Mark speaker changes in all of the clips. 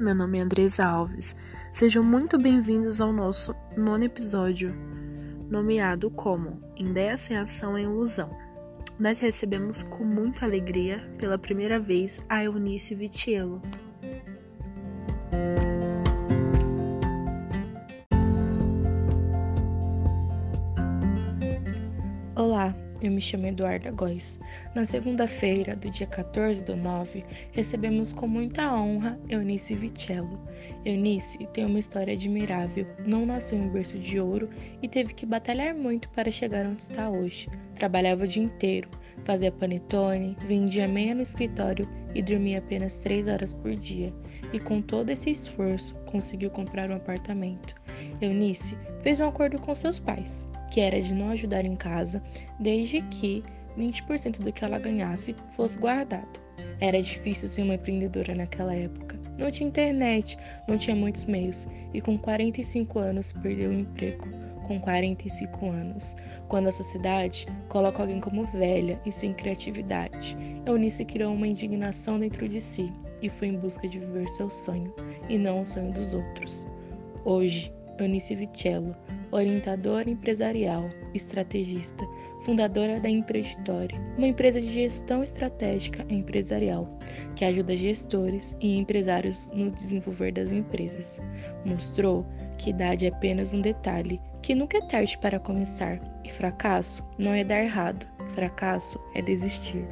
Speaker 1: meu nome é Andresa Alves. Sejam muito bem-vindos ao nosso nono episódio, nomeado como Ideia sem Ação é Ilusão. Nós recebemos com muita alegria, pela primeira vez, a Eunice Vitiello.
Speaker 2: Olá, eu me chamo Eduarda Góes. Na segunda-feira, do dia 14 do 9, recebemos com muita honra Eunice Vicello. Eunice tem uma história admirável, não nasceu em berço de ouro e teve que batalhar muito para chegar onde está hoje. Trabalhava o dia inteiro, fazia panetone, vendia meia no escritório e dormia apenas três horas por dia. E com todo esse esforço, conseguiu comprar um apartamento. Eunice fez um acordo com seus pais que era de não ajudar em casa, desde que 20% do que ela ganhasse fosse guardado. Era difícil ser uma empreendedora naquela época. Não tinha internet, não tinha muitos meios e com 45 anos perdeu o emprego. Com 45 anos, quando a sociedade coloca alguém como velha e sem criatividade, Eunice criou uma indignação dentro de si e foi em busca de viver seu sonho e não o sonho dos outros. Hoje, Eunice Vicello orientadora empresarial, estrategista, fundadora da Empreditória, uma empresa de gestão estratégica empresarial que ajuda gestores e empresários no desenvolver das empresas. Mostrou que idade é apenas um detalhe, que nunca é tarde para começar, e fracasso não é dar errado, fracasso é desistir.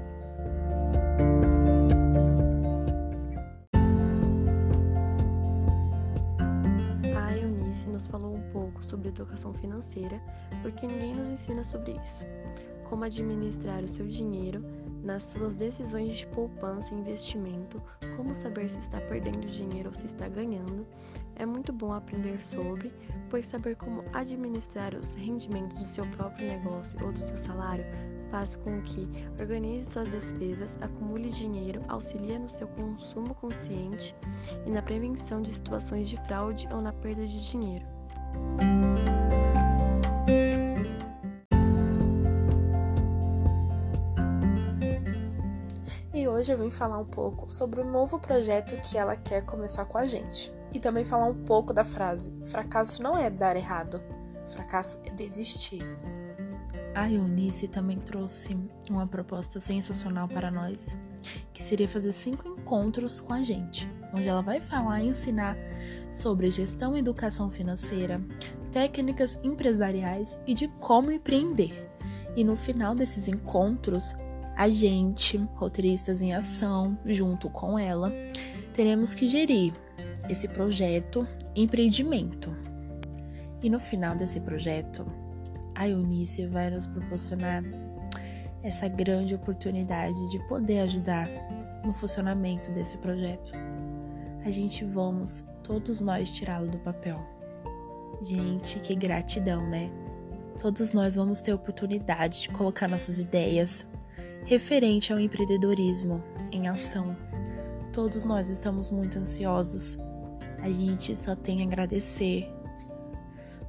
Speaker 3: Educação financeira, porque ninguém nos ensina sobre isso. Como administrar o seu dinheiro nas suas decisões de poupança e investimento, como saber se está perdendo dinheiro ou se está ganhando. É muito bom aprender sobre, pois saber como administrar os rendimentos do seu próprio negócio ou do seu salário faz com que organize suas despesas, acumule dinheiro, auxilia no seu consumo consciente e na prevenção de situações de fraude ou na perda de dinheiro.
Speaker 1: E hoje eu vim falar um pouco sobre o novo projeto que ela quer começar com a gente. E também falar um pouco da frase: fracasso não é dar errado, fracasso é desistir. A Eunice também trouxe uma proposta sensacional para nós, que seria fazer cinco encontros com a gente, onde ela vai falar e ensinar sobre gestão e educação financeira, técnicas empresariais e de como empreender. E no final desses encontros, a gente, roteiristas em ação, junto com ela, teremos que gerir esse projeto empreendimento. E no final desse projeto, a Eunice vai nos proporcionar essa grande oportunidade de poder ajudar no funcionamento desse projeto. A gente vamos, todos nós, tirá-lo do papel. Gente, que gratidão, né? Todos nós vamos ter oportunidade de colocar nossas ideias referente ao empreendedorismo em ação. Todos nós estamos muito ansiosos. A gente só tem a agradecer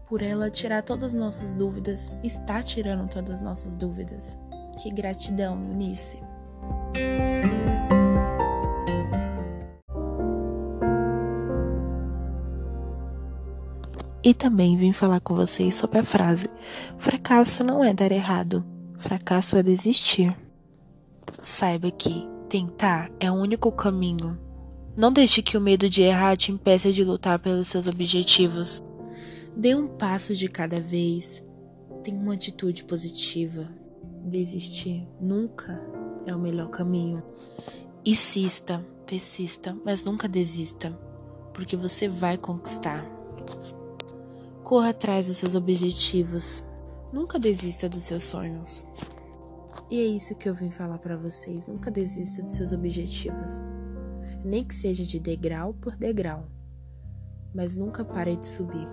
Speaker 1: por ela tirar todas as nossas dúvidas, está tirando todas as nossas dúvidas. Que gratidão, Eunice. E também vim falar com vocês sobre a frase: fracasso não é dar errado, fracasso é desistir. Saiba que tentar é o único caminho. Não deixe que o medo de errar te impeça de lutar pelos seus objetivos. Dê um passo de cada vez. Tenha uma atitude positiva. Desistir nunca é o melhor caminho. Insista, persista, mas nunca desista, porque você vai conquistar. Corra atrás dos seus objetivos. Nunca desista dos seus sonhos. E é isso que eu vim falar para vocês. Nunca desista dos seus objetivos. Nem que seja de degrau por degrau. Mas nunca pare de subir.